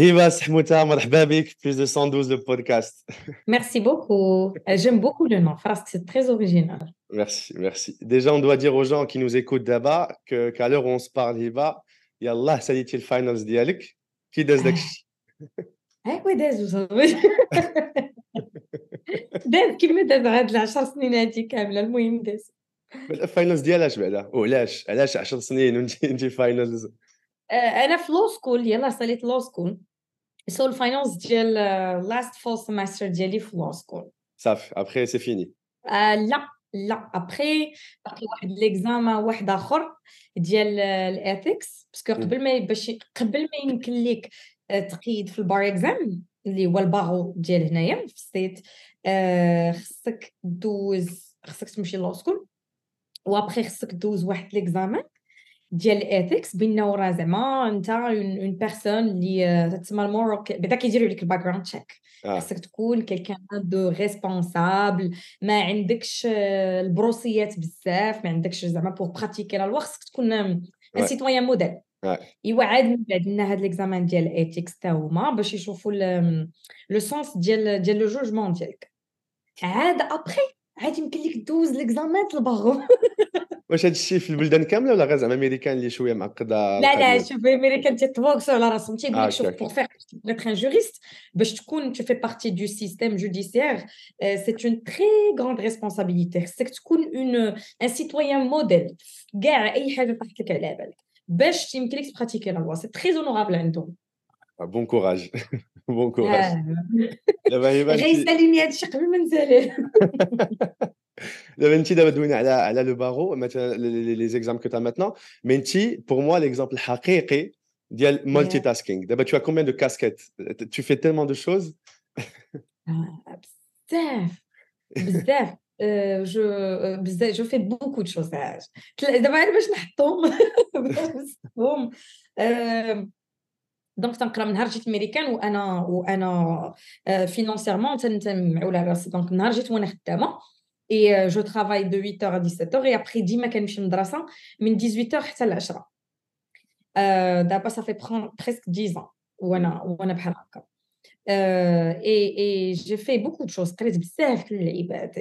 Hiba Sahmouta, مرحبا بك plus 212 le podcast. Merci beaucoup. Euh, J'aime beaucoup le nom. Frast, c'est très original. Merci, merci. Déjà, on doit dire aux gens qui nous écoutent là-bas que qu'à l'heure où on se parle, Hiba, يلا ساليتي ال finals ديالك كي داز داك الشيء هاك داز وصافي داز كيما داز هاد العشر سنين هادي كامله المهم داز ال finals ديال اش بعدا وعلاش علاش 10 سنين وانت انت finals آه، أنا في law school يلا ساليت law school so ال finals ديال last fall semester ديالي في law school صافي après c'est fini لا لا ابخي باقي واحد l'examen واحد اخر ديال ال ethics parce que قبل ما باش قبل ما يمكن آه، تقيد في ال bar exam اللي هو ال barreau ديال هنايا في ال state خصك دوز خصك تمشي law school وابخي خصك دوز واحد l'examen ديال ال ethics بانه راه زعما انت une personne اللي تسمى المورو بعدا كيديروا لك ال background check خاصك تكون quelqu'un de responsable ما عندكش البروسيات بزاف ما عندكش زعما pour pratiquer la loi خاصك تكون un citoyen modèle ايوا عاد من بعد لنا هاد l'examen ديال ال ethics تا هما باش يشوفوا le sens ديال ديال le jugement ديالك. عاد ابخي عاد يمكن لك دوز l'examen ال barreau واش هذا الشيء في البلدان كاملة ولا غير زعما أمريكان اللي شوية معقدة لا لا شوف أمريكان تيتبوكسوا على راسهم. تيقول لك شوف pour vraiment être juriste باش تكون tu fais partie du système judiciaire c'est une très grande responsabilité. خصك تكون un un citoyen modèle كاع أي حاجة طاحت لك على بالك باش يمكن لك تبراتيكي la loi c'est très honorable عندهم. bon courage bon courage دابا هي غيساليني هذا الشيء قبل ما نساليه دابا انت دابا دوينا على على le barreau مثلا les exams que t'as maintenant mais انت pour moi l'exemple الحقيقي ديال multitasking دابا tu combines deux donc تنقرا من نهار جيت امريكان وأنا وأنا financièrement تنمعول راسي donc نهار جيت وأنا خدامه et je travaille de 8 h à 17 h et après ديما كنمشي للمدرسه من 18 h حتى ل 10 دابا صافي presque 10 وأنا وأنا بحال هكا et et j'ai fait beaucoup de choses قريت بزاف في اللعيبات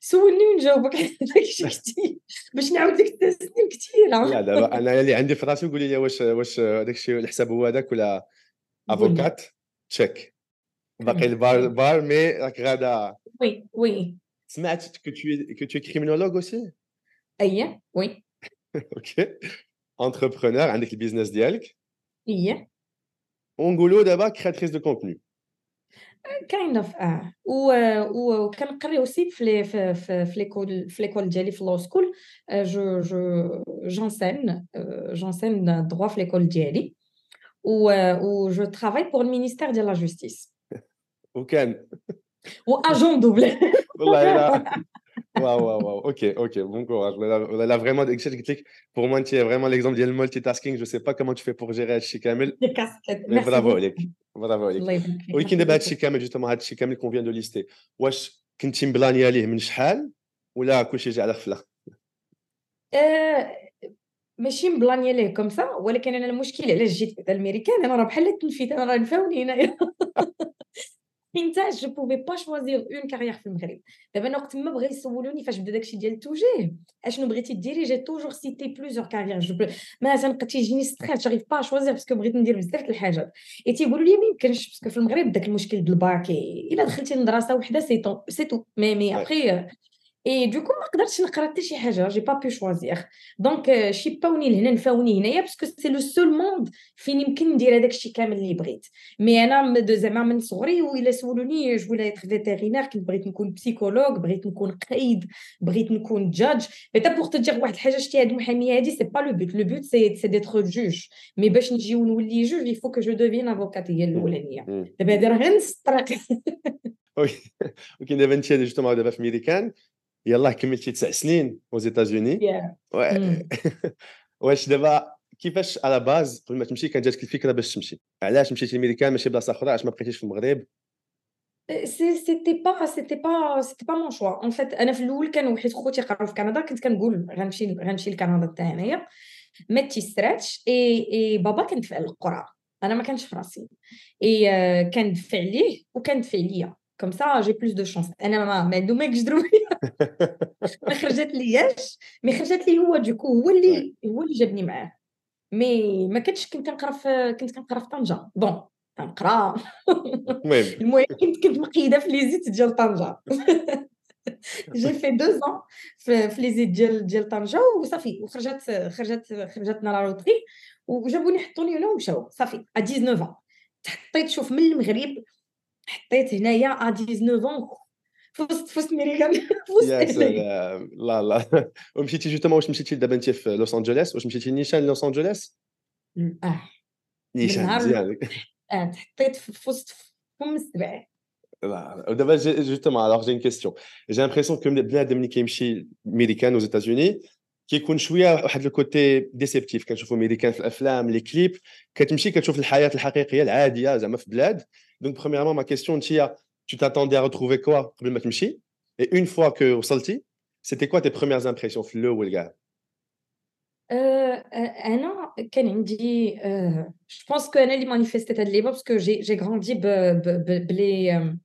سولني ونجاوبك داكشي كثير باش نعاود لك سنين كثيره لا دابا أنا اللي عندي في راسي قولي لي واش واش داكشي الحساب هو هذاك ولا avocate check باقي ال bar ال bar mais راك غادا oui oui سمعت que tu que tu es criminologue aussi? اي وي أوكي entrepreneure عندك ال business ديالك اي ونقولوا دابا créatrice de contenu كاين اوف آه وكنقري aussi في في في l'école في l'école ديالي في law school je je j'enseigne j'enseigne droit في l'école ديالي و و je travaille pour ال ministère ديال la justice وكان واجون دوبل والله لا wow wow wow أوكي أوكي bon courage. Là, là vraiment قلت لك pour moi tu es vraiment l'exemple ديال ال multi je sais pas comment tu fais pour gérer هادشي كامل برافو عليك برافو عليك ولكن دابا هادشي كامل justement هادشي كامل qu'on vient de lister واش كنتي مبلانيه ليه من شحال ولا كلشي جا على غفله ماشي مبلانيه ليه comme ça ولكن أنا المشكل علاش جيت بعدا الميريكان أنا راه بحال التنفيذ أنا راه نفاوني هنايا حيت je pouvais pas choisir une carrière في المغرب. دابا أنا وقت ما بغا يسولوني فاش بدا داكشي ديال التوجيه اشنو بغيتي ديري؟ j'ai toujours cité plusieurs carrières je ما تنبقى تيجيني stress j'arrive pas à choisir parce que بغيت ندير بزاف د الحاجات. اي تيقولوا لي ما يمكنش parce que في المغرب داك المشكل بالباك إلا دخلتي لمدرسة وحدة c'est tout c'est tout mais mais après et du coup ما قدرتش نقرا حتى شي حاجة j'ai pas pu choisir donc شيباوني لهنا نفاوني هنايا parce que c'est le seul monde فين يمكن ندير هذاك الشيء كامل اللي بغيت mais أنا زعما من صغري وإلا سولوني je voulais être vétérinaire كنت بغيت نكون psychologue بغيت نكون قايد بغيت نكون juge بعدا pour تدير واحد الحاجة شتي هاد المحاميه هادي c'est pas le but le but c'est c'est d'être juge mais باش نجي ونولي juge il faut que je devienne avocate هي الاولانيه دابا هادي راه غير نص الطريق ولكن دابا انت دابا في ميريكان يلاه كملتي تسع سنين aux États-Unis واش دابا كيفاش على base قبل ما تمشي كانت جاتك الفكرة باش تمشي؟ علاش مشيتي لميريكان ماشي بلاصة أخرى؟ علاش ما بقيتيش في المغرب؟ c'était pas c'était pas c'était pas mon choix en fait أنا في الأول كانوا حيت خوتي قراو في كندا كنت كنقول غنمشي غنمشي لكندا حتى هنايا ما تيستراتش اي اي بابا كان في القرى. أنا ما كانش في راسي. اي كان دفع ليه وكان دفع ليا كوم سا جي بلوس دو شونس أنا ما ما عندو ما يقدروا ما خرجت لياش مي خرجت لي هو دوكو هو اللي هو اللي جابني معاه مي ما كنتش كنت كنقرا في كنت كنقرا في طنجه بون كنقرا المهم كنت كنت مقيده في ليزيت ديال طنجه j'ai fait deux ans في l'ISIT ديال ديال طنجه وصافي وخرجت خرجت خرجتنا la loterie وجابوني حطوني هنا ومشاو صافي à 19 تحطيت شوف من المغرب حطيت هنايا à 19 فزت فزت ميريكان يا سلام لا لا ومشيتي justement واش مشيتي دابا انت في لوس انجلوس واش مشيتي نيشان لوس انجلوس آه نيشان مزيان آه تحطيت فزت فم السبع ودابا justement alors j'ai question j'ai l'impression que بنادم اللي كيمشي ميريكان aux États-Unis كيكون شوية واحد ال côté déceptif كنشوفوا ميريكان في الافلام les clips كتمشي كتشوف الحياة الحقيقيه العاديه زعما في بلاد donc premièrement ma question انت tu t'attendais à retrouver quoi قبل ما تمشي et une fois que وصلتي c'était quoi tes premières impressions في الأول كاع أنا كان عندي je pense que أنا اللي manifest يت هاد اللعبه parce que j'ai j'ai grandi avec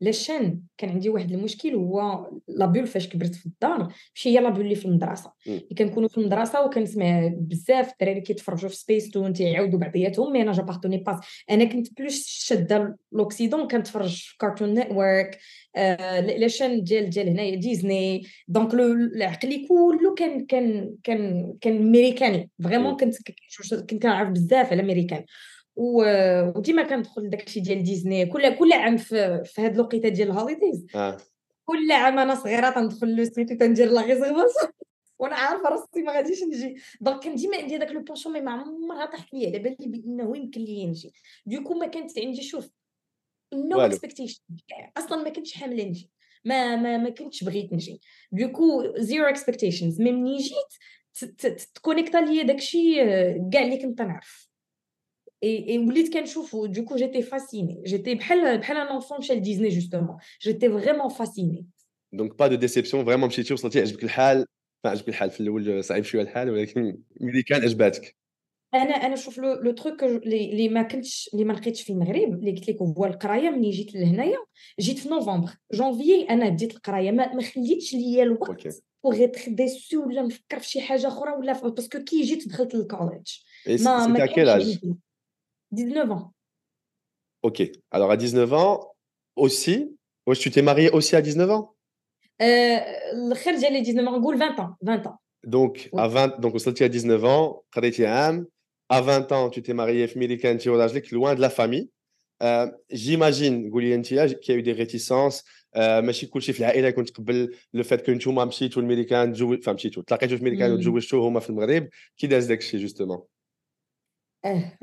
les chaînes كان عندي واحد المشكل هو la bulle فاش كبرت في الدار ماشي هي la bulle اللي في المدرسة. اللي كنكونوا في المدرسة وكنسمع بزاف الدراري كيتفرجوا في سبيس تون تيعاودوا بعضياتهم mais أنا j'appartenais pas أنا كنت plus شادة l'Occident كنتفرج في Cartoon Network آه les chaînes ديال ديال هنايا Disney donc العقلي كله كان كان كان كان ميريكاني vraiment كنت كنت كنعرف بزاف على ميريكان وديما كندخل داكشي ديال ديزني كل كل عام في, في هاد الوقيتة ديال ال holidays. آه. كل عام أنا صغيرة تندخل le سميتو تندير la réservation وأنا عارفة راسي ما غاديش نجي. donc كان ديما عندي هذاك le penchant mais ما عمرها طاحت ليا. على بالي بإنه يمكن لي نجي. du coup ما كانت عندي شوف no expectation أصلا ما كنتش حالمة نجي. ما ما ما كنتش بغيت نجي. du coup zero expectations mais ملي جيت ت connecta ليا داكشي كاع اللي كنت نعرف. Et, et وليت كنشوفو du coup j'étais fascinée. J'étais بحال بحال un enfant مشى ل Disney justement. J'étais vraiment fascinée. donc pas de déception vraiment مشيتي وصلتي عجبك الحال عجبك الحال في الأول صعيب شوية الحال ولكن ملي كان عجباتك أنا أنا شوف le le truc اللي ما كنتش اللي ما لقيتش في المغرب اللي قلت لك هو القراية ملي جيت لهنايا جيت في نوفمبر جونفيي أنا بديت القراية ما, ما خليتش ليا الوقت pour être déçue ولا نفكر في شي حاجة أخرى ولا parce que كي جيت دخلت لل college. ما ما كانش 19 ans. Ok. Alors, à 19 ans, aussi, tu t'es marié aussi à 19 ans euh, Le khir j'ai 19 ans, 20 ans. 20 ans. Donc, oui. à 20, donc, à 19 ans, à 20 ans, tu t'es marié avec loin de la famille. Euh, J'imagine, qu'il y a eu des réticences. ماشي كلشي في العائله كنت قبل لو فات كو نتوما مشيتوا للميريكان تزوج فهمتيتوا تلاقيتوا في الميريكان وتزوجتوا هما في المغرب كي داز داك الشيء جوستومون اه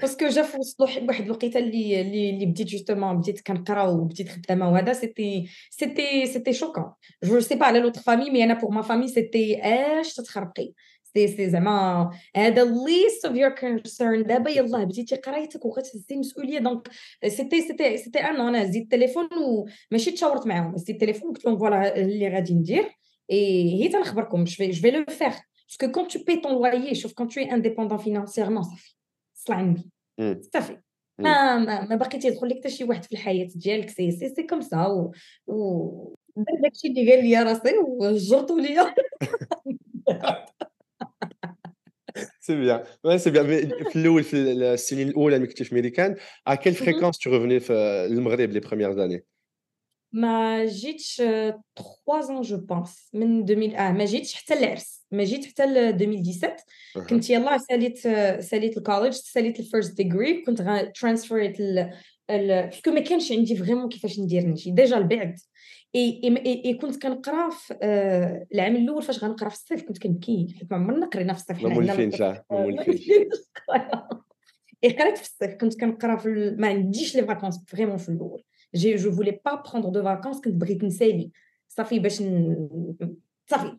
parce que جا في وسط واحد الوقيته اللي اللي بديت justement بديت كنقرا وبديت خدامه وهذا c'était c'était c'était choquant je sais pas على l'autre famille mais أنا pour ma famille c'était اش تتخربقي سي سي زعما هذا least of your concern دابا يلاه بديتي قرايتك وغتهزي مسؤوليه donc c'était c'était c'était ان أنا هزيت التليفون وماشي تشاورت معاهم هزيت التليفون قلت لهم voilà اللي غادي ندير اي هي تنخبركم je vais le faire Parce que quand tu payes ton loyer, sauf quand tu es indépendant financièrement, صافي صلع عندي صافي ما ما, ما باقي تيدخل لك حتى شي واحد في الحياة ديالك سي سي سي كوم سا و, و... داكشي اللي قال لي راسي ودرتو ليا. c'est bien c'est bien في الأول في السنين الأولى ملي كنتي في ميريكان à quelle fréquence tu revenais في المغرب les premières années ما جيتش 3 ans je pense من 2000 آه ما جيتش حتى العرس ما جيت حتى ل 2017 كنت يلاه ساليت ساليت ال college ساليت ال first degree كنت transfer يت parce que ما كانش عندي vraiment كيفاش ندير نجي déjà البعد اي اي كنت كنقرا في العام الأول فاش غنقرا في الصيف كنت كنبكي حيت ما عمرنا قرينا في الصيف ما مولفينش ما مولفينش اي قريت في الصيف كنت كنقرا في ما عنديش les vacances vraiment في الأول. j'ai je voulais pas prendre de vacances كنت بغيت نسالي صافي باش صافي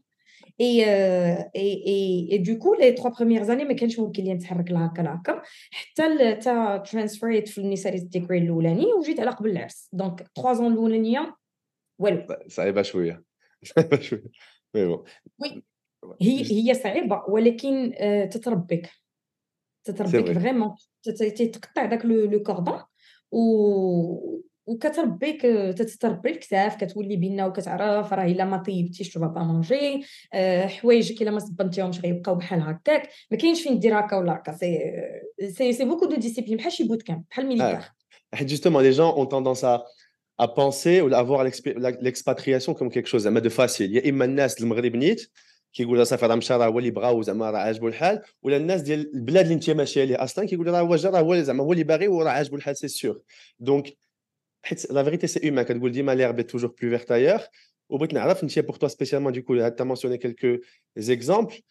Et, euh, et, et, et, du coup, les trois premières années, ما كانش ممكن لي نتحرك لها هكا هكا حتى تا transfer يت فين ساليت degree الاولاني وجيت على قبل العرس donc 3 ans الاولانيه والو صعيبه شوية صعيبه شوية mais bon oui هي هي صعيبه ولكن آه، تتربك تتربك vraiment تقطع داك le cordon و وكتربيك تتربي الكتاف كتولي بينا وكتعرف راه إلا ما طيبتيش tu vas pas manger حوايجك إلا ما صبنتيهمش غيبقاو بحال هكاك. ما كاينش فين دير هكا ولا هكا. c'est c'est c'est beaucoup de discipline بحال شي boot camp بحال militaire حيت justement les gens ont tendance à à penser ou à voir l'expatriation comme quelque chose de facile. Il y a إما الناس المغرب نيت كيقول صافي راه مشى راه هو اللي بغا وزعما راه عاجبو الحال ولا الناس ديال البلاد اللي انت ماشي عليه أصلا كيقول راه هو جا راه هو زعما هو اللي باغي وراه عاجبو الحال c'est sûr donc حيت la vérité c'est humain كتقول ديما l'herbe toujours plus verte ailleurs وبغيت نعرف انت pour toi spécialement du coup t'as mentionné quelques exemples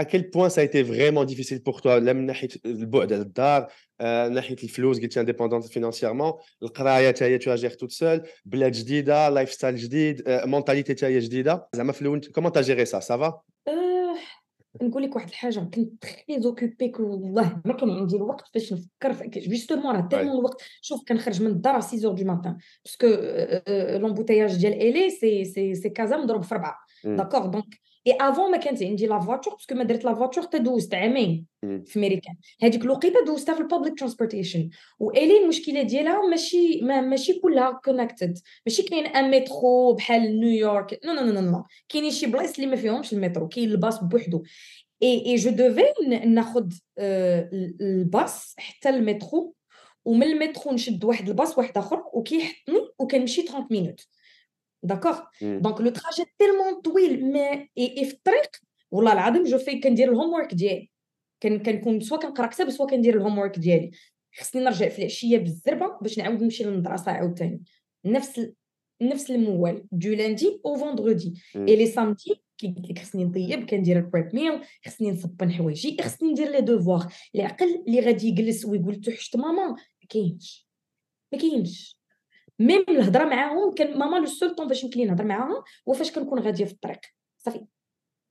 à quel point ça a été vraiment difficile pour toi? لا من ناحيه البعد على الدار آه ناحيه الفلوس قلتي indépendante financièrement القرايه حتى هي tu gères toute seule بلاد جديده lifestyle جديد آه mentalité حتى هي نقول لك واحد الحاجة كنت très occupée والله ما كان عندي الوقت باش نفكر في justement راه tellement الوقت. شوف كنخرج من الدار 6 du matin parce que l'embouteillage ديال الي سي سي سي كازا مضروب في ربعة. d'accord donc et avant ما كانت عندي la voiture parce que ما درت la voiture حتى دوزت عامين في ميريكان هذيك الوقيته دوزتها في ال public transportation والي المشكلة ديالها ماشي ما ماشي كلها connected ماشي كاين un métro بحال نيويورك no no no no كاينين شي بلايص اللي ما فيهمش المترو كاين الباص بوحدو et et je devais ناخذ الباص حتى المترو ومن المترو نشد واحد الباص واحد اخر وكيحطني وكنمشي 30 minutes d'accord donc le trajet tellement طويل مي اي في الطريق والله العظيم جو في كندير الهوم ورك ديالي كنكون سوا كنقرا كتاب سوا كندير الهوم ورك ديالي خصني نرجع في العشيه بالزربه باش نعاود نمشي للمدرسه عاوتاني نفس نفس الموال دو لاندي أو فوندردي اي لي سامدي كي قلت لك خصني نطيب كندير البريب ميل خصني نصبن حوايجي خصني ندير لي دوفوار العقل اللي غادي يجلس ويقول توحشت ماما ما كاينش ما كاينش ميم الهضرة معاهم كان ماما لو سول طون فاش يمكن لي نهضر معاهم هو فاش كنكون غادية في الطريق. صافي.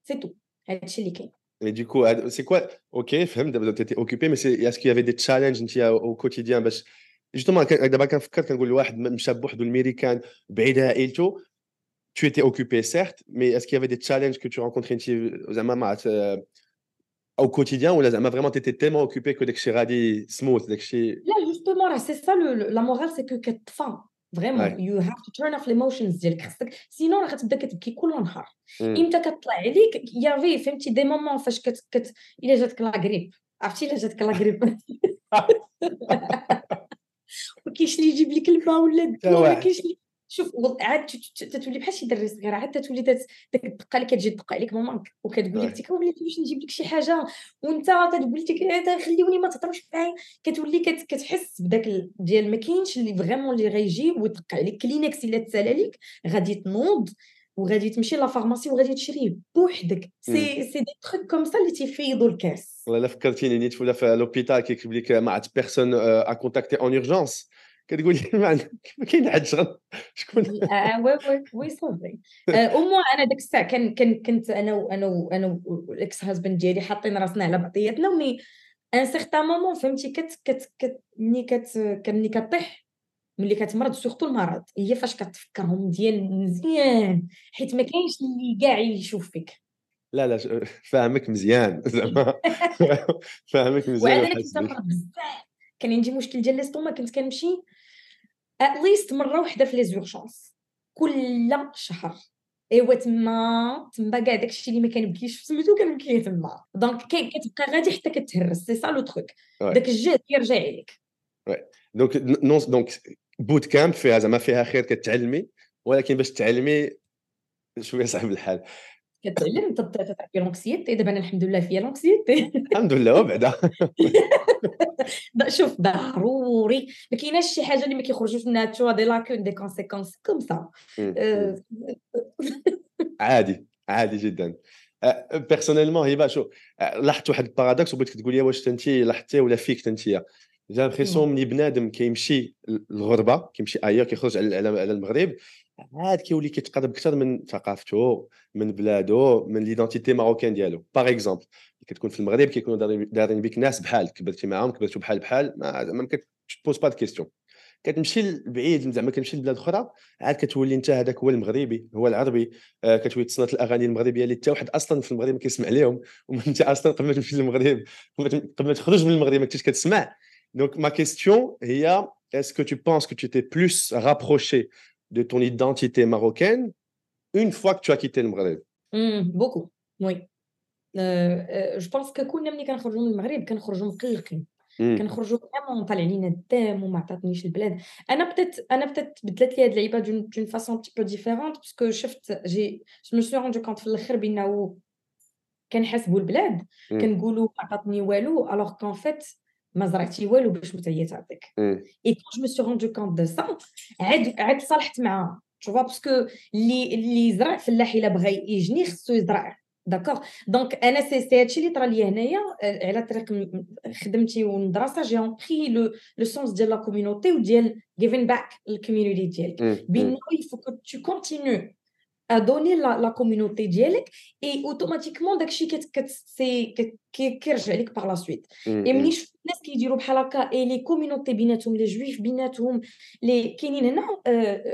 c'est tout هادشي اللي كاين. Et du coup, c'est quoi Ok, فهمت. دابا tu étais occupé, mais c'est est-ce qu'il y avait des challenges انت au quotidien باش justement دابا كنفكر كنقول لواحد مشى بوحدو الميريكان بعيد عائلته tu étais occupé certes mais est-ce qu'il y avait des challenges que tu rencontrais انت زعما مع au quotidien ou زعما vraiment tu étais tellement occupé que داكشي غادي سموث داكشي لا justement راه c'est ça la morale c'est que كتطفى. فريمون يو هاف تو تيرن اوف الايموشنز ديالك. خاصك سينو راه غتبدا كتبكي كل نهار. إمتى كطلع عليك يافي فهمتي دي مومون فاش كت كت إلا جاتك لا غريب عرفتي إلا جاتك لا غريب ما كاينش اللي يجيب لك الماء ولا الدواء ما كاينش شوف عاد تتولي بحال شي دري صغير عاد تولي داك الدقة اللي كتجي تدق عليك ماماك وكتقول لك تيكا وليتي باش نجيب لك شي حاجة. وأنت تقول لك خليوني ما تهضروش معايا. كتولي كتحس بداك ديال ما كاينش اللي فريمون اللي غيجي ويدق عليك. كلينكس إلا تسال عليك غادي تنوض وغادي تمشي لا فارماسي وغادي تشريه بوحدك. سي سي دي تروك كوم سا اللي تيفيضوا الكاس. والله فكرتيني نيت ولا في لوبيتال كيكتب لك ما عاد بيرسون ا كونتاكتي اون اورجونس كتقول لي ما كاين حد شغل. شكون؟ وي وي وي صافي. أو موا أنا ديك الساعة كان كان كنت أنا وأنا أنا والاكس هازبند ديالي حاطين راسنا على بعضياتنا ومي un certain moment فهمتي كت كت كت ملي كت ملي كطيح ملي كتمرض surtout المرض. هي فاش كتفكرهم مزيان مزيان حيت ما كاينش اللي كاع يشوف فيك. لا لا فاهمك مزيان زعما. فاهمك مزيان وعلى كنت بزاف. كان عندي مشكل ديال l'estomac كنت كنمشي at least مرة واحدة في les urgences كل شهر. أيوا تما تما كاع داكشي اللي ما كنبكيش سميتو كنبكي تما. donc كتبقى غادي حتى كتهرس c'est ça le truc داك الجهد كيرجع عليك. دونك نون دونك بوت كامب فيها زعما فيها خير كتعلمي ولكن باش تعلمي شوية صعب الحال. كتعلم تعطي لونكسيتي دابا أنا الحمد لله فيا لونكسيتي الحمد لله وبعدا. شوف ضروري ما كايناش شي حاجة اللي ما كيخرجوش منها تشوا دي لاكون دي كونسيكونس كوم سا عادي عادي جدا. personnellement هبه je لاحظت واحد ال paradoxe وبغيتك تقول لي واش انت لاحظتي ولا فيك انت. j'ai l'impression ملي بنادم كيمشي للغربة كيمشي ailleurs كيخرج على المغرب. عاد كيولي كيتقرب أكثر من ثقافته من بلادو من l'identité marocaine ديالو. par exemple كتكون في المغرب كيكونوا دارين بك ناس بحالك كبرتي معاهم كبرتوا بحال بحال ما ما كتposer pas question كتمشي لبعيد زعما كتمشي لبلاد أخرى عاد كتولي انت هذاك هو المغربي هو العربي. آه كتولي تصنت الأغاني المغربية اللي حتى واحد أصلا في المغرب ما كيسمع لهم وانت أصلا قبل ما تمشي للمغرب قبل ما تخرج من المغرب ما كنتش كتسمع. donc ma question هي est-ce que tu penses que tu t'es plus rapprochée de ton identité marocaine une fois que tu as quitté le Maghreb. Beaucoup, oui. je pense ككلنا ملي كنخرجوا من المغرب كنخرجوا مقلقين كنخرجوا vraiment طالع علينا الدم وما عطاتنيش البلاد أنا بدات أنا بدات بدلت لي هاد اللعيبه d'une d'une façon un petit peu différente parce que شفت j'ai je me suis rendu compte في الآخر بانه كنحاسبوا البلاد كنقولوا ما عطاتني والو alors qu'en fait ما زرعتي والو باش هي تعطيك et quand je me suis rendu compte de ça عاد عاد صالحت معاها. tout parce que اللي اللي زرع فلاح إلا بغى يجني خصو يزرع. d'accord donc أنا c'est هادشي اللي طرا لي هنايا على طريق خدمتي والمدرسة j'ai appris le le sens ديال la community وديال giving back لل community ديالك بانه il faut que tu continues donner la community ديالك et automatiquement داكشي كت c'est كيرجع لك par la suite et ملي شفت الناس كيديروا بحال هكا et les communities بيناتهم les juifs بيناتهم لي كاينين هنا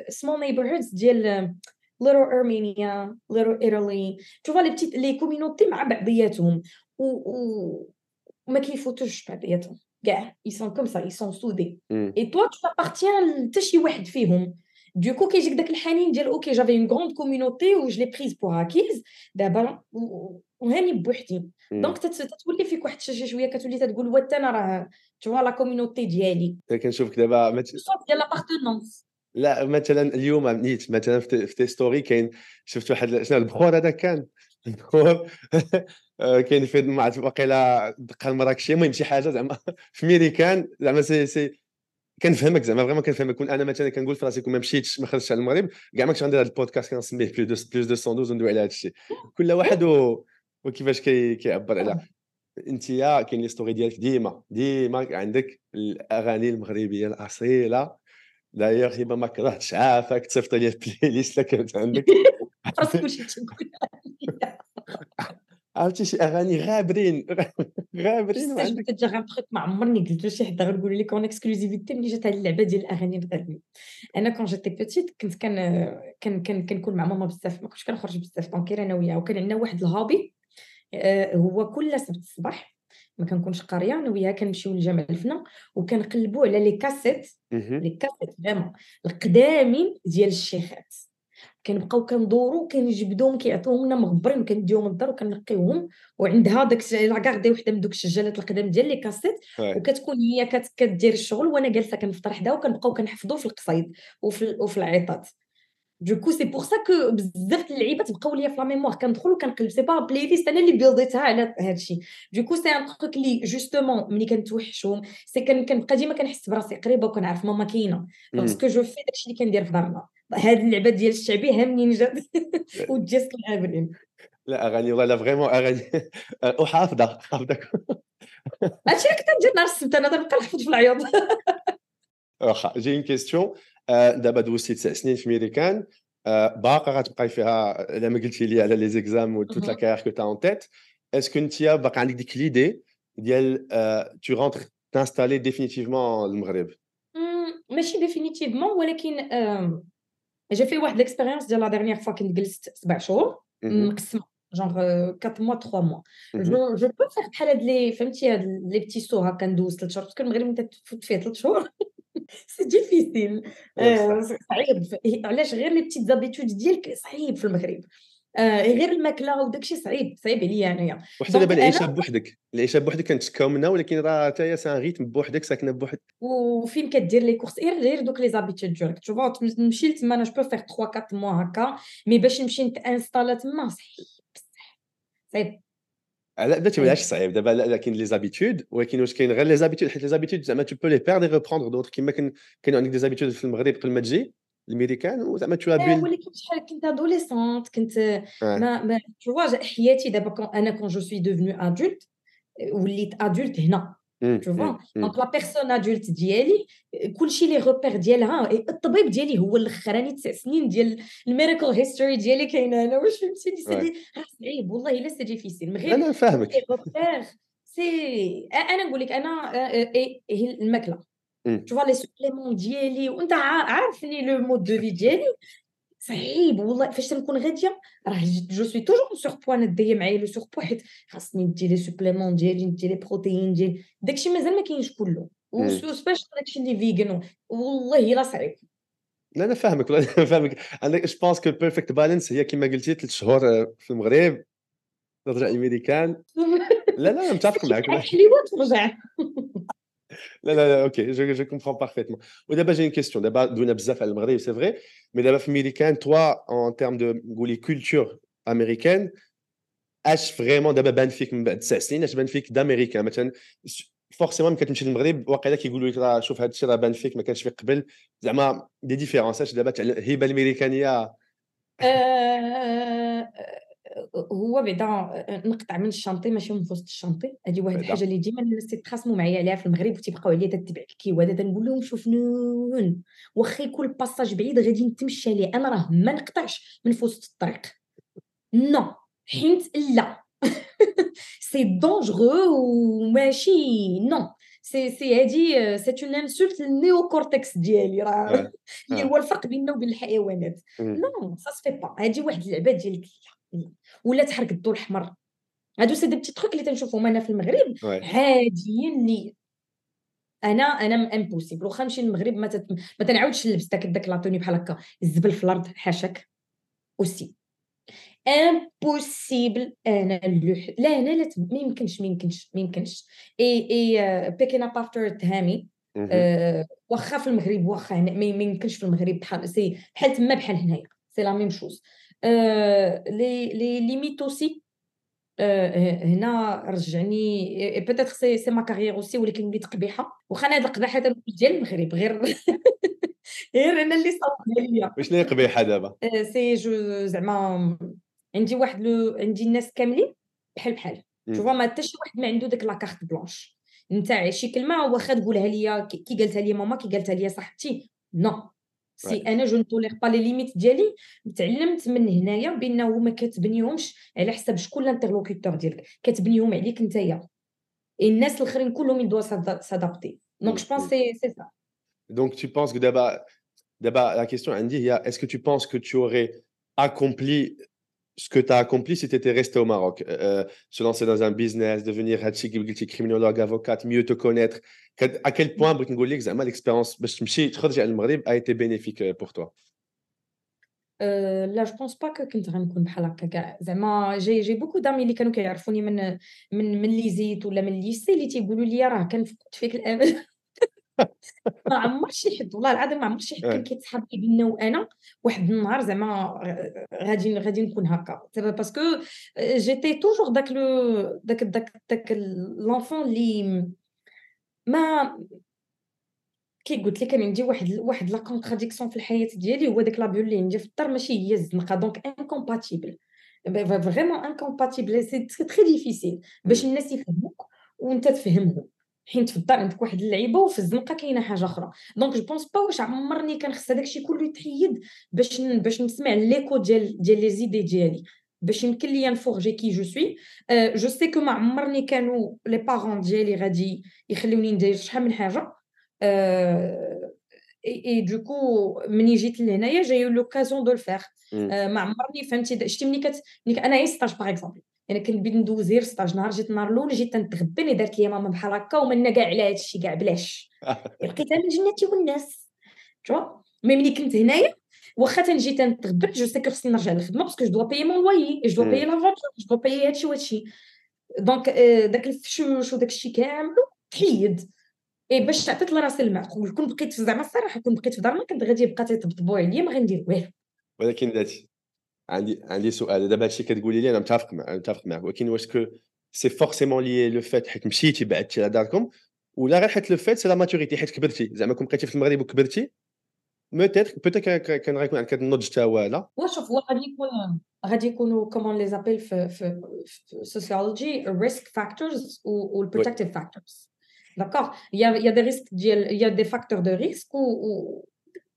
small neighborhoods ديال Armenia, little Italy tu vois les petites les communautés مع بعضياتهم و, و... وما كيفوتوش بعضياتهم كاع ils sont comme ça ils sont soudés. Mm. et toi tu appartiens حتى شي واحد فيهم du coup كيجيك داك الحنين ديال أوكي جافي اون غروند كوميونيتي و جو لي بريز بور اكيز دابا وهاني بوحدي دونك تتولي فيك واحد شي شوية كتولي تقول وات أنا راه تو لا كوميونيتي ديالي كنشوفك دابا ديال لابارتونونس لا مثلا اليوم نيت مثلا في تي ستوري كاين شفت واحد شنو البخور هذا كان البخور كاين في مع واقيلا دقه المراكشيه المهم شي حاجة زعما في ميريكان زعما c'est c'est كنفهمك زعما vraiment كنفهمك. كون أنا مثلا كنقول في راسي كون ما مشيتش ما خرجتش على المغرب كاع ما كنتش غندير هذا البودكاست كنسميه plus deux plus deux 112 وندوي على هذا الشيء كل واحد و... وكيفاش كي... كيعبر على. انت كاين les stories ديالك ديما ديما عندك الأغاني المغربية الأصيلة. دايوغ هبه ما كرهتش عافاك تصيفط لي ال playlist اللي كانت عندك. عرفتي شي أغاني غابرين غابرين وعندك غير تخيط ما عمرني قلت له شي حد غيقول لك en exclusivité ملي جات هاد اللعبة ديال الأغاني المغربيه أنا quand j'étais petite كنت كان كان كان كنكون مع ماما بزاف ما كنتش كنخرج بزاف donc أنا وياها وكان عندنا واحد ال hobby آه، هو كل سبت الصباح ما كنكونش قارية أنا وياها كنمشيو للجامع الفنا وكنقلبوا على les cassettes les cassettes vraiment القدامين ديال الشيخات. كنبقاو كندورو كنجبدوهم كيعطيوهم لنا مغبرين وكنديهم للدار وكنقيوهم وعندها داك لاكاردي وحدة من دوك السجالات القدام ديال les cassettes. وكتكون هي كدير الشغل وأنا جالسة كنفطر حداها وكنبقاو كنحفظوا في القصايد وفي وفي العيطات du coup c'est pour ça que بزاف اللعيبات بقاو ليا في la mémoire. كندخل وكنقلب. c'est pas playlist أنا اللي build يتها على هادشي du coup c'est un truc اللي justement ملي كنتوحشهم c'est كنبقى ديما كنحس براسي قريبة وكنعرف ماما كاينة. parce que je fais داكشي اللي كندير في دارنا. هاد اللعبة ديال الشعبي ها منين جات وجات الغابرين لا أغاني والله vraiment أغاني. وحافظة حافظة. هادشي اللي كنت ندير نهار السبت أنا نبقى نحفظ في العياط. واخا j'ai une question دابا دوزتي تسع سنين في ميريكان باقا غتبقاي فيها على ما قلتي لي على les exams et toute la carrière que t'as en tête est-ce que انت باقا عندك ديك l'idée ديال te rentrer t'installer définitivement المغرب ماشي définitivement ولكن j'ai fait واحد l'expérience ديال la dernière fois كنت جلست سبع شهور مقسمه genre 4 mois 3 mois je je peux faire بحال هاد les فهمتي هاد les petits sauts هكا ندوز 3 شهور parce que المغرب انت تفوت فيه 3 شهور c'est difficile صعيب علاش غير les petites habitudes ديالك صعيب في المغرب غير الماكلة وداك الشيء صعيب صعيب عليا أنايا. وحتى دابا العيشه بوحدك العيشه بوحدك كنتشكاو منها ولكن راه حتى هي c'est un rythme بوحدك ساكنة بوحدك. وفين كدير les courses غير غير دوك les habitudes ديالك. تو نمشي لتما أنا je faire 3 4 mois هكا mais باش نمشي نتإنستالا تما صعيب بصح صعيب. لا دابا علاش صعيب؟ دابا لا كاين les habitudes ولكن واش كاين غير les habitudes حيت les habitudes زعما tu peux les perdre reprendre d'autres كيما كان كاين عندك des habitudes في المغرب قبل ما تجي. الميريكان وزعما tu build ولكن شحال كنت adolescente كنت ma ma toute حياتي دابا أنا كون je suis devenue adulte وليت adulte هنا vois. donc la personne adulte ديالي كلشي les repères ديالها الطبيب ديالي هو الآخر راني تسع سنين ديال ال medical history ديالي كاينة أنا واش فهمتيني سيدي راه صعيب والله إلا c'est difficile مغير أنا فاهمك. c'est أنا نقول لك أنا هي الماكلة. Tu vois les suppléments ديالي وانت عارفني le mode de vie ديالي صعيب والله فاش تنكون غاديه راه je suis toujours surpoids ندي معايا le surpoids حيت خاصني ندي les suppléments ديالي ندي les protéines ديالي داكشي مازال ما كاينش كله وسبيش داكشي اللي vegan والله الا صعيب لا أنا فاهمك والله فاهمك عندك je pense que perfect balance هي كما قلتي ثلاث شهور في المغرب. ترجع الميريكان لا لا متفق معك. حليوه ترجع لا لا لا OK je je comprends parfaitement ودابا جاي question دابا دوينا بزاف على المغرب c'est vrai mais دابا في ميريكان toi en termes de نقولي culture américaine اش vraiment دابا بان فيك من بعد تسع سنين اش بان فيك d'américain مثلا forcément ملي كتمشي للمغرب واقيلا كيقولوا لك راه شوف هذا الشيء راه بان فيك ما كانش فيك قبل زعما des différences اش دابا الهبه الميريكانيه هو بعدا نقطع من الشانطي ماشي من وسط الشانطي هذه واحد الحاجة اللي ديما الناس تيتخاصموا معايا عليها في المغرب وتيبقاو عليا تتبع الكيواد نقول لهم شوف non واخا يكون ال passage بعيد غادي نتمشى ليه أنا راه ما نقطعش من وسط الطريق. non حيت لا. سي دونجرو وماشي non c'est c'est هادي c'est une insulte لل néocortex ديالي. راه اللي هو الفرق بيننا وبين الحيوانات. non ça se fait pas هادي واحد اللعبة ديال ولا تحرك الضوء الأحمر. هادو c'est des petits trucs اللي تنشوفهم أنا في المغرب. عاديين اللي أنا أنا impossible واخا نمشي للمغرب ما, تت... ما تنعاودش نلبس داك داك la tenue بحال هكا. الزبل في الأرض حاشاك. aussi impossible أنا اللوح لا أنا لا ما يمكنش ما يمكنش ما يمكنش. اي اي بيكين ابارتر تهامي أه واخا في المغرب واخا ما يمكنش في المغرب. بحال c'est بحال تما بحال هنايا. c'est la même chose les les limites aussi. هنا رجعني peut-être c'est c'est ma carrière aussi ولكن وليت قبيحة. واخا أنا هاد القباحه ديال المغرب غير غير أنا اللي صاوبها ليا واش اللي قبيحة دابا؟ سي جو زعما عندي واحد le عندي الناس كاملين بحال بحال. شوفوا ما حتى شي واحد ما عنده ديك la carte blanche نتا شي كلمة واخا تقولها ليا كي قالتها لي ماما كي قالتها لي صاحبتي. non c'est أنا je ne tolère pas les limites ديالي تعلمت من هنايا بأنه ما كتبنيهمش على حساب شكون ال interlocuteur ديالك. كتبنيهم عليك نتايا. الناس الآخرين كلهم ils doivent s'adapter donc je pense c'est c'est ça donc tu penses que d'abord d'abord la question عندي هي est-ce que tu penses que tu aurais accompli ce que tu as accompli si tu étais resté au Maroc euh, Se lancer dans un business, devenir criminologue, avocate, mieux te connaître. À quel point l'expérience a été bénéfique euh, pour toi euh, لا جو بونس با كنت غنكون بحال هكا كاع زعما جي جي بوكو دامي اللي كانوا كيعرفوني من من من ليزيت ولا من ليسي اللي تيقولوا لي راه كنفقد فيك الامل ما عمر شي حد والله العظيم ما عمر شي حد كان كيتسحب لي بينا وأنا واحد النهار زعما غادي غادي نكون هكا. parce que j'étais toujours داك le داك داك داك l'enfant اللي mais كي قلت لك كان عندي واحد واحد la contradiction في الحياة ديالي هو داك la bulle اللي عندي في الدار ماشي هي الزنقة donc incompatible vraiment incompatible c'est très difficile باش الناس يفهموك وانت تفهمهم. حيت في الدار عندك واحد اللعيبة وفي الزنقة كاينة حاجة أخرى. donc je pense pas واش عمرني كان خص هذاك الشيء كله يتحيد باش باش نسمع l'écho ديال ديال les idées ديالي. باش يمكن ليا ن forger qui je suis je sais que ما عمرني كانوا les parents ديالي غادي يخليوني ندير شحال من حاجة. et du coup ملي جيت لهنايا j'ai l'occasion de le faire ما عمرني فهمتي؟ شتي ملي كت ملي أنا غي stage par exemple يعني كنبي ندوز غير stage نهار جيت النهار الأول جيت تنتغبى اللي دارت لي ماما بحال هكا ومنا كاع على هذا الشيء كاع بلاش. لقيتها من جنتي والناس. tu vois mais ملي كنت هنايا واخا تنجي تنتغبى je sais que خصني نرجع للخدمة parce que je dois payer mon loyer je dois payer la je dois payer هادشي وهادشي. donc داك الفشوش وداك الشيء كامل تحيد اي باش عطيت لراسي المعقول كون بقيت زعما الصراحة كون بقيت في دارنا كنت غادي يبقى تيطبطبوا عليا ما غندير والو. ولكن داتي عندي عندي سؤال. دابا هادشي كتقولي لي أنا متفق مع متفق معك ولكن واش que c'est forcément lié le fait حيت مشيتي بعدتي على داركم ولا غير حيت le fait c'est la maturité حيت كبرتي. زعما كون بقيتي في المغرب وكبرتي peut-être peut-être كان غيكون عندك النضج تا هو لا؟ وشوف هو غادي يكون غادي يكونوا comment les appelle في في ال sociologie risk factors وال protective factors d'accord y a y a des risques ديال y a des facteurs de risque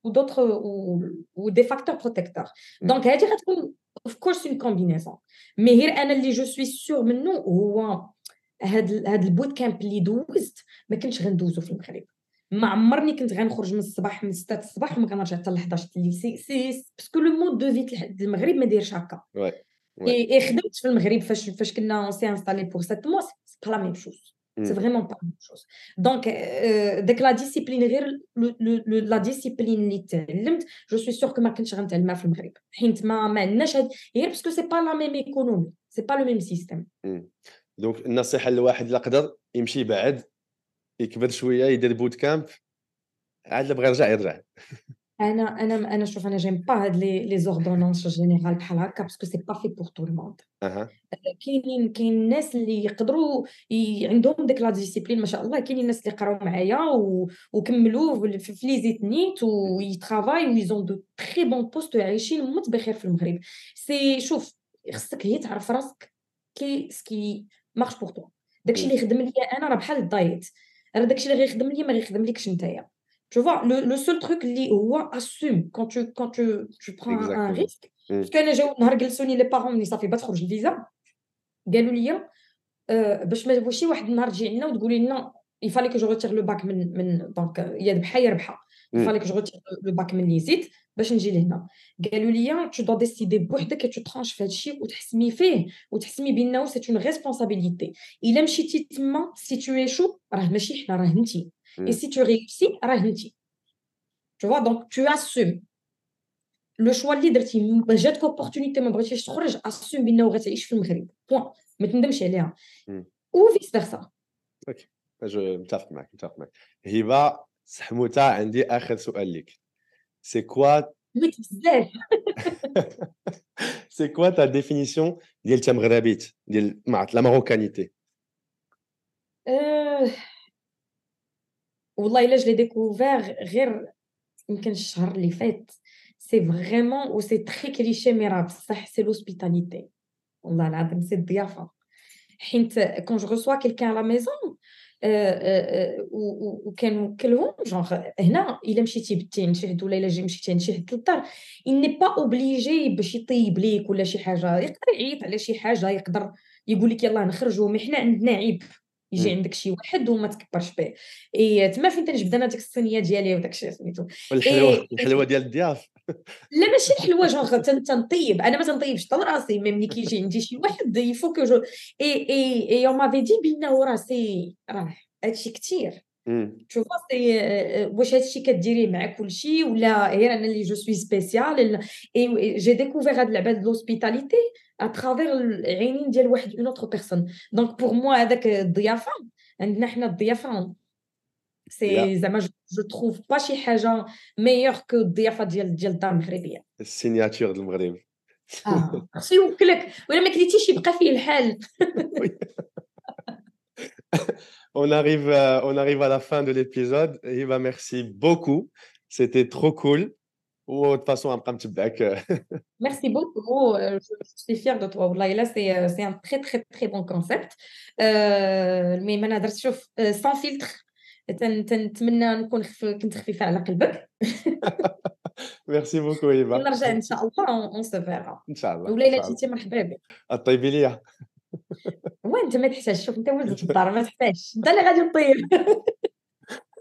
ou d'autres ou, ou des facteurs protecteurs. donc هذه غتكون of course une combinaison mais غير أنا اللي je suis sûre منه هو هاد هاد ال boot camp اللي دوزت ما كنتش غندوزو في المغرب ما عمرني كنت غنخرج من الصباح من 6 الصباح وما كنرجع حتى ل 11 الليل c'est c'est parce que le mode de vie المغرب ما دايرش هكا اي خدمت في المغرب فاش فاش كنا s'est installés pour 7 mois c'est pas la même chose c'est vraiment pas même chose donc داك la discipline غير la discipline اللي تعلمت je suis sûre que ما كنتش غنتعلمها في المغرب حيت ما ما عندناش هاد غير parce que c'est pas la même économie c'est pas le même système دونك النصيحه لواحد اللي قدر يمشي بعد يكبر شوية يدير boot camp عاد اللي بغى يرجع يرجع. أنا أنا أنا شوف أنا j'aime pas هاد les les ordonnances générales بحال هكا parce que c'est pas fait pour tout le monde كاينين كاين الناس اللي يقدروا عندهم ديك la discipline ما شاء الله كاينين الناس اللي قراو معايا وكملوا في l'ISIT نيت et travaillent et ils ont de très bons postes عايشين موت بخير في المغرب. c'est شوف خصك غي تعرف راسك qu'est-ce qui marche pour toi داكشي اللي خدم ليا أنا راه بحال ال diet. راه داكشي اللي غيخدم ليا ما غيخدم لكش نتايا. Tu vois, le, le seul truc اللي هو assume. Quand tu, quand tu, tu prends un, un risque. Parce كان جاو نهار جلسوني les parents ملي صافي بتخرج الفيزا قالوا لي باش ما ماشي واحد النهار تجي عندنا وتقولي لنا il fallait que je retire le bac من من دونك يا ذبحه يا ربحه il fallait que je retire le bac من l'ISIT باش نجي لهنا قالوا لي tu dois décider بوحدك tu tranches في هادشي وتحسمي فيه وتحسمي بانه c'est une responsabilité الا مشيتي تما si tu échoues راه ماشي حنا راه انتي Et si tu réussis, راه انتي. Tu vois, donc tu assumes. Le choix اللي درتي جاتك opportunité ما بغيتيش تخرج assume بانه غتعيش في المغرب point ما تندمش عليها و vice versa OK je متفق معك متفق معك هبه سحموته عندي اخر سؤال لك سي كوا بزاف c'est quoi ta définition ديال تمغربيت ديال la marocanité والله الا j'ai découvert غير يمكن الشهر اللي فات c'est vraiment و c'est très cliché mais راه بصح c'est l'hospitalité والله العظيم c'est الضيافه حيت quand je reçois quelqu'un à la maison وكنوكلهم جونغ هنا الا مشيتي بتي شي حد ولا الا جي مشيتي عند شي حد للدار اني با اوبليجي باش يطيب ليك ولا شي حاجة يقدر يعيط على شي حاجة يقدر يقول لك يلاه نخرجوا mais حنا عندنا عيب يجي عندك شي واحد وما تكبرش به إي تما فين تنجبد؟ أنا ديك الصينية ديالي وداك الشيء سميتو. الحلوه الحلوة ديال الضياف. لا ماشي الحلوة جونغ تنطيب. أنا ما تنطيبش طول راسي. مي ملي كيجي عندي شي واحد يفو كو جو إي إي إي اون مافي دي بانه راسي راه هادشي كثير شوف سي واش هادشي كديريه مع كلشي ولا غير أنا اللي جو سوي سبيسيال اي جي ديكوفير هاد اللعبه ديال لوسبيتاليتي اترافير العينين ديال واحد اون اوتر بيرسون دونك بور موا هذاك الضيافه عندنا حنا الضيافه سي زعما جو تروف با شي حاجة ميور كو الضيافه ديال ديال الدار المغربيه السيناتور ديال المغرب آه خصو يوكلك ولا ما كليتيش يبقى فيه الحال on arrive, euh, on arrive à la fin de l'épisode. Eva, merci beaucoup. C'était trop cool. Ou de toute façon, un petit bac. Merci beaucoup. Euh, je, suis fière de toi. Là, c'est, euh, c'est un très, très, très bon concept. mais euh, sans filtre. نتمنى نكون كنت خفيفه على قلبك merci beaucoup ايفا ونرجع ان شاء الله on se verra ان شاء الله ولا الا جيتي مرحبا بك الطيبي ليا وانت ما تحتاجش شوف انت ولد الدار ما تحتاجش انت اللي غادي تطير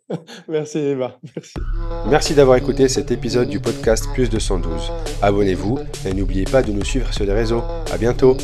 Merci Eva, merci. Merci d'avoir écouté cet épisode du podcast Plus de 112. Abonnez-vous et n'oubliez pas de nous suivre sur les réseaux. À bientôt.